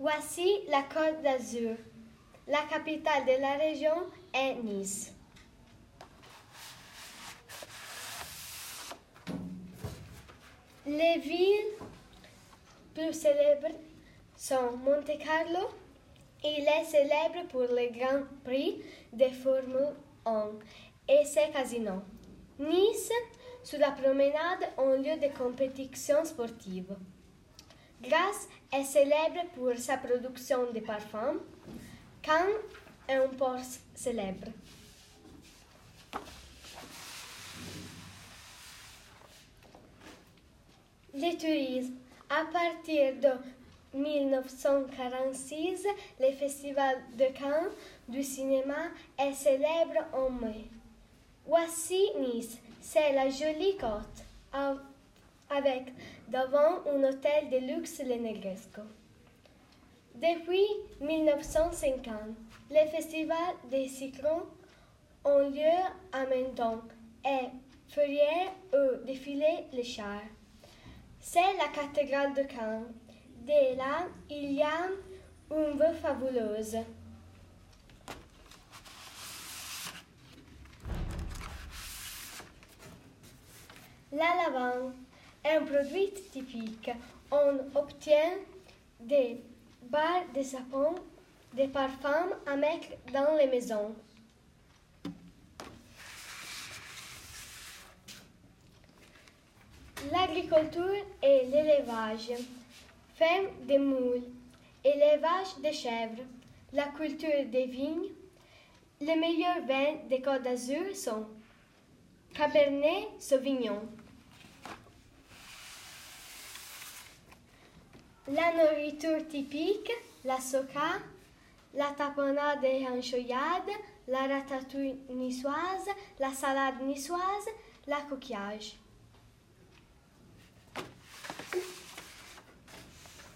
Voici la Côte d'Azur. La capitale de la région est Nice. Les villes plus célèbres sont Monte Carlo. Il est célèbre pour le Grand Prix de Formule 1 et ses casinos. Nice, sur la promenade, un lieu de compétition sportive. Grasse est célèbre pour sa production de parfums. Cannes est un port célèbre. Le tourisme. À partir de 1946, le Festival de Cannes du cinéma est célèbre en mai. Voici Nice, c'est la jolie côte, avec devant un hôtel de luxe le Negresco. Depuis 1950, les festivals des cyclones ont lieu à Menton et Ferrières où défilé les chars. C'est la cathédrale de Cannes. De là, il y a une vue fabuleuse. La lavande un produit typique. On obtient des barres de savon, des parfums à mettre dans les maisons. L'agriculture et l'élevage. Ferme des moules, élevage des chèvres, la culture des vignes. Les meilleurs vins des Côtes d'Azur sont Cabernet Sauvignon. La nourriture typique, la soca, la tapenade et anchoyade, la ratatouille niçoise, la salade niçoise, la coquillage.